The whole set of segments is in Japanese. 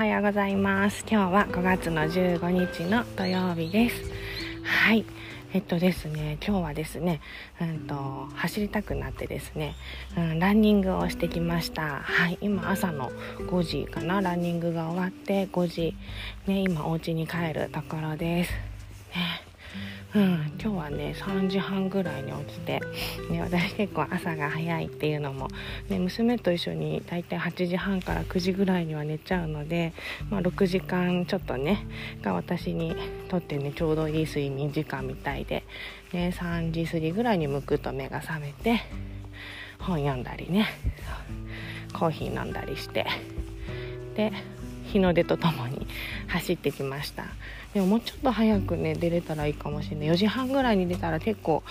はようございます。今日は5月の15日の土曜日です。はい。えっとですね今日はですねうんと走りたくなってですね、うん、ランニングをしてきました。はい。今朝の5時かな？ランニングが終わって5時。ね今お家に帰るところです。ね。うん、今日はね3時半ぐらいに起きて、ね、私結構朝が早いっていうのも、ね、娘と一緒に大体8時半から9時ぐらいには寝ちゃうので、まあ、6時間ちょっとねが私にとってねちょうどいい睡眠時間みたいで、ね、3時過ぎぐらいにむくと目が覚めて本読んだりねコーヒー飲んだりしてで日の出とともに走ってきました。でももうちょっと早くね出れたらいいかもしれない。4時半ぐらいに出たら結構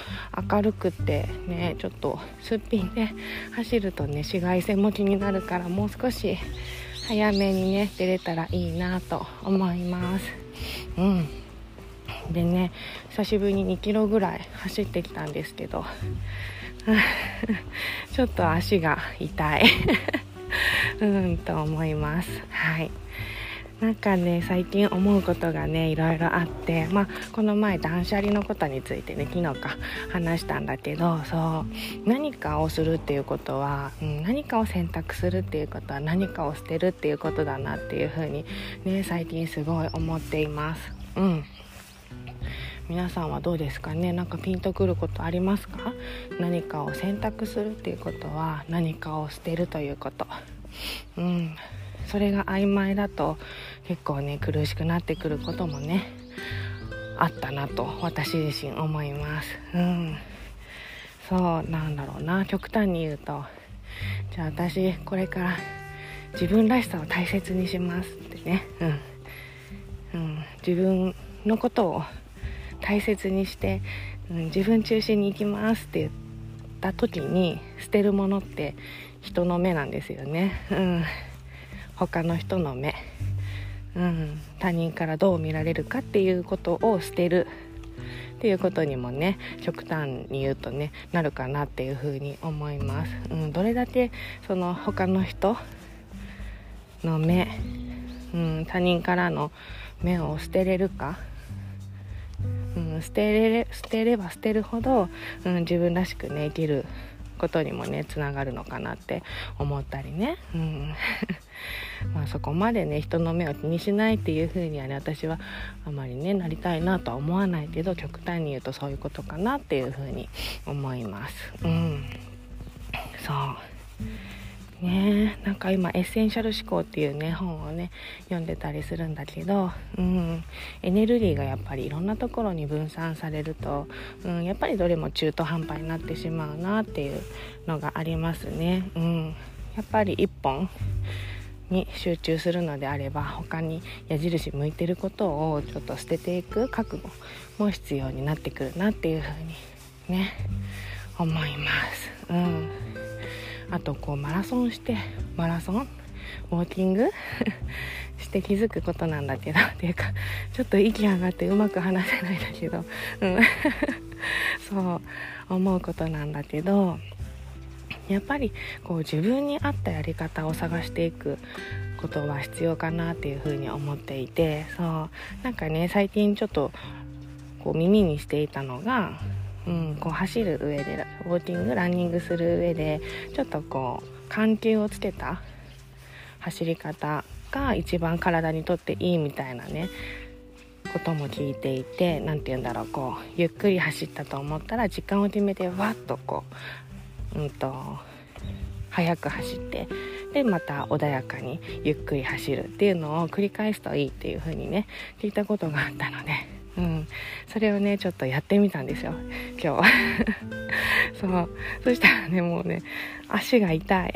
明るくてねちょっとすっぴんで 走るとね紫外線も気になるからもう少し早めにね出れたらいいなと思います。うん。でね久しぶりに2キロぐらい走ってきたんですけど ちょっと足が痛い。うんと思います。はい。なんかね最近思うことがねいろいろあってまあこの前断捨離のことについてね昨日か話したんだけどそう何かをするっていうことは、うん、何かを選択するっていうことは何かを捨てるっていうことだなっていうふうにね最近すごい思っています。うん。皆さんはどうですかね？なんかピンとくることありますか？何かを選択するっていうことは何かを捨てるということ。うん。それが曖昧だと結構ね苦しくなってくることもねあったなと私自身思います。うん。そうなんだろうな。極端に言うとじゃあ私これから自分らしさを大切にしますってね。うん、うん、自分のことを大切にして、うん、自分中心に行きますって言った時に捨てるものって人の目なんですよね。うん。他の人の目、うん、他人からどう見られるかっていうことを捨てる。っていうことにもね極端に言うとねなるかなっていうふうに思います、うん、どれだけその他の人の目、うん、他人からの目を捨てれるか、捨てれ捨てれば捨てるほど、うん、自分らしくね生きることにもねつながるのかなって思ったりね、うん、まあそこまでね人の目を気にしないっていう風にはね私はあまりねなりたいなとは思わないけど極端に言うとそういうことかなっていう風に思います。うん、そう。ね。なんか今「エッセンシャル思考」っていうね本をね読んでたりするんだけど、うん、エネルギーがやっぱりいろんなところに分散されると、うん、やっぱりどれも中途半端になってしまうなっていうのがありますね。うん、やっぱり一本に集中するのであれば他に矢印向いてることをちょっと捨てていく覚悟も必要になってくるなっていうふうにね思います。うん。あとこうマラソンしてマラソンウォーキング して気づくことなんだけど っていうかちょっと息上がってうまく話せないんだけど、うん、そう思うことなんだけどやっぱりこう自分に合ったやり方を探していくことは必要かなっていうふうに思っていてそうなんかね最近ちょっとこう耳にしていたのがうん、こう走る上でウォーキングランニングする上でちょっとこう緩急をつけた走り方が一番体にとっていいみたいなねことも聞いていて何て言うんだろうこうゆっくり走ったと思ったら時間を決めてわっとこううんと速く走ってでまた穏やかにゆっくり走るっていうのを繰り返すといいっていう風にね聞いたことがあったのでうん、それをねちょっとやってみたんですよ。今日。そう。そしたらねもうね足が痛い。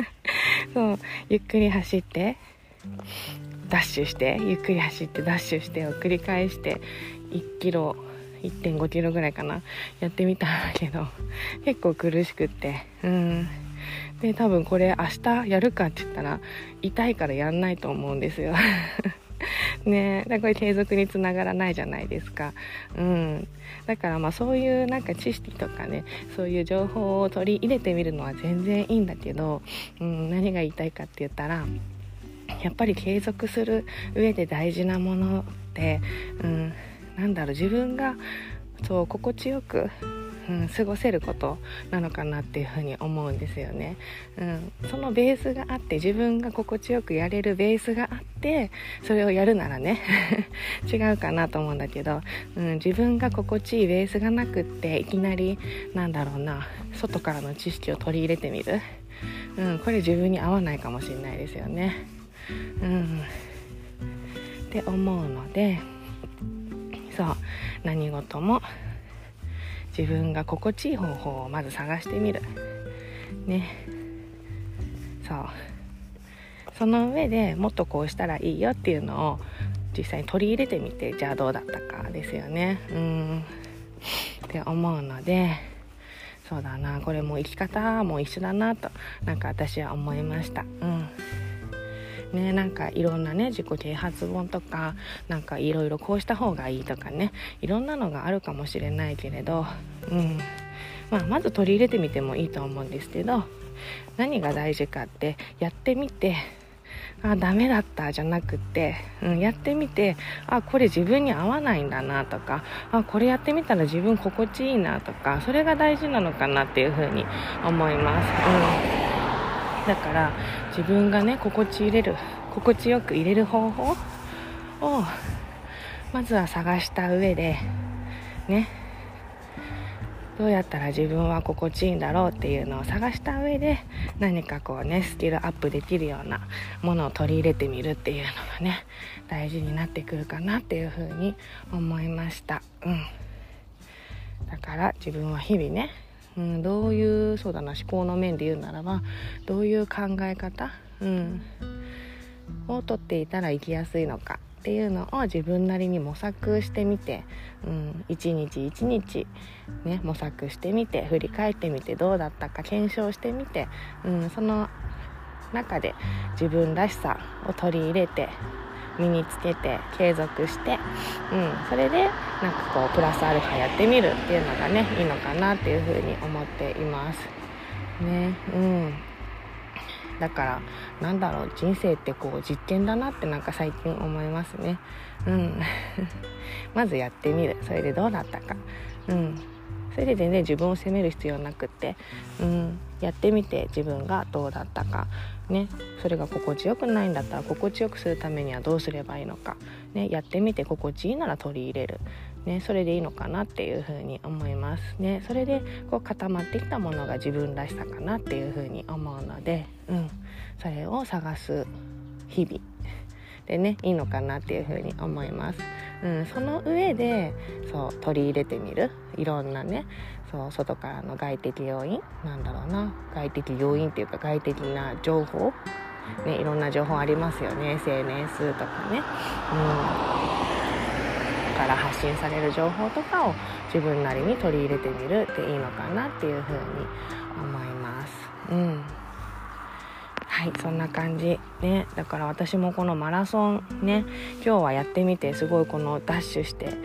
そう。ゆっくり走ってダッシュしてゆっくり走ってダッシュしてを繰り返して1キロ1.5キロぐらいかな。やってみたんだけど結構苦しくって。うん。で多分これ明日やるかって言ったら痛いからやんないと思うんですよ。ねだからこれ継続につながらないじゃないですか。うん、だからまあそういうなんか知識とかねそういう情報を取り入れてみるのは全然いいんだけど、うん、何が言いたいかって言ったらやっぱり継続する上で大事なものって、うん、なんだろう自分がそう心地よくうん、過ごせることなのかなっていうふうに思うんですよね、うん、そのベースがあって自分が心地よくやれるベースがあってそれをやるならね 違うかなと思うんだけど、うん、自分が心地いいベースがなくっていきなりなんだろうな外からの知識を取り入れてみる、うん、これ自分に合わないかもしれないですよね。うん、って思うのでそう何事も自分が心地いい方法をまず探してみる。ね。そう。その上でもっとこうしたらいいよっていうのを実際に取り入れてみてじゃあどうだったかですよね。うん。って思うのでそうだな。これも生き方も一緒だなとなんか私は思いました。うん。ねなんかいろんなね自己啓発本とかなんかいろいろこうした方がいいとかねいろんなのがあるかもしれないけれど、うんまあ、まず取り入れてみてもいいと思うんですけど何が大事かってやってみてあダメだったじゃなくて、うん、やってみてあこれ自分に合わないんだなとかあこれやってみたら自分心地いいなとかそれが大事なのかなっていうふうに思います。うんだから自分がね心地入れる心地よく入れる方法をまずは探した上でね。どうやったら自分は心地いいんだろうっていうのを探した上で何かこうねスキルアップできるようなものを取り入れてみるっていうのがね大事になってくるかなっていうふうに思いました。うん。だから自分は日々ねうん、どういうそうだな思考の面で言うならばどういう考え方、うん、をとっていたら生きやすいのかっていうのを自分なりに模索してみて、うん、一日一日、ね、模索してみて振り返ってみてどうだったか検証してみて、うん、その中で自分らしさを取り入れて身につけて継続して、うん、それでなんかこうプラスアルファやってみるっていうのがねいいのかなっていうふうに思っています。ねうん。だからなんだろう人生ってこう実験だなってなんか最近思いますね。うん。まずやってみる。それでどうだったか。うん。それで全然自分を責める必要なくって、うん、やってみて自分がどうだったか、ね、それが心地よくないんだったら心地よくするためにはどうすればいいのか、ね、やってみて心地いいなら取り入れる、ね、それでいいのかなっていうふうに思います。ね、それでこう固まってきたものが自分らしさかなっていうふうに思うので、うん、それを探す日々。でねいいのかなっていうふうに思います。うん、その上でそう取り入れてみる。いろんなねそう外からの外的要因？なんだろうな。外的要因っていうか外的な情報？ねいろんな情報ありますよね。SNS とかね、うん、から発信される情報とかを自分なりに取り入れてみるっていいのかなっていうふうに思います。うん。はいそんな感じ。ねだから私もこのマラソンね今日はやってみてすごいこのダッシュして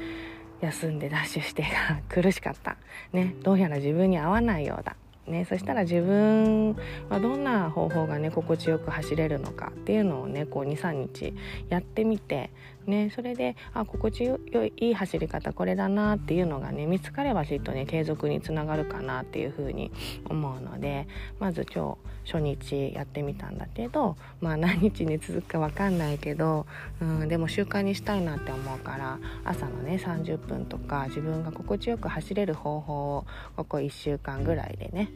休んでダッシュしてが 苦しかった。ねどうやら自分に合わないようだ。ね、そしたら自分はどんな方法がね心地よく走れるのかっていうのをねこう23日やってみて、ね、それであ心地よい走り方これだなっていうのがね見つかればきっとね継続につながるかなっていうふうに思うのでまず今日初日やってみたんだけどまあ何日に続くか分かんないけど、うん、でも習慣にしたいなって思うから朝のね30分とか自分が心地よく走れる方法をここ1週間ぐらいでね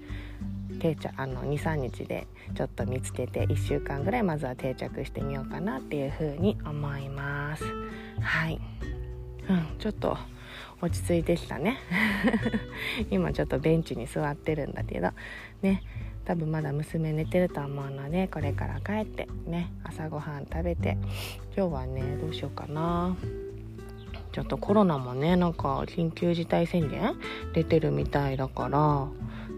定着あの23日でちょっと見つけて1週間ぐらいまずは定着してみようかなっていう風に思います。はい、うん、ちょっと落ち着いてきたね。今ちょっとベンチに座ってるんだけど。ね。多分まだ娘寝てると思うのでこれから帰ってね朝ごはん食べて今日はねどうしようかな。ちょっとコロナもねなんか緊急事態宣言出てるみたいだから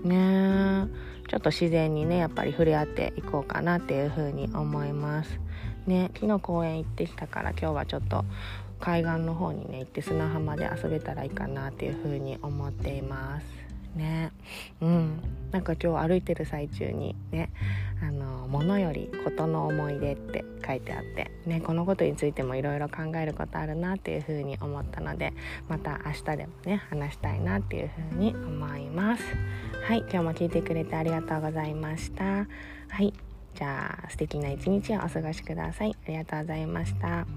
ね。ちょっと自然にねやっぱり触れ合っていこうかなっていうふうに思います。ね昨日公園行ってきたから今日はちょっと海岸の方にね行って砂浜で遊べたらいいかなっていうふうに思っています。ね。うん。なんか今日歩いてる最中にねあの物よりことの思い出って書いてあってねこのことについてもいろいろ考えることあるなっていうふうに思ったのでまた明日でもね話したいなっていうふうに思います。はい今日も聞いてくれてありがとうございました。はいじゃあ素敵な一日をお過ごしください。ありがとうございました。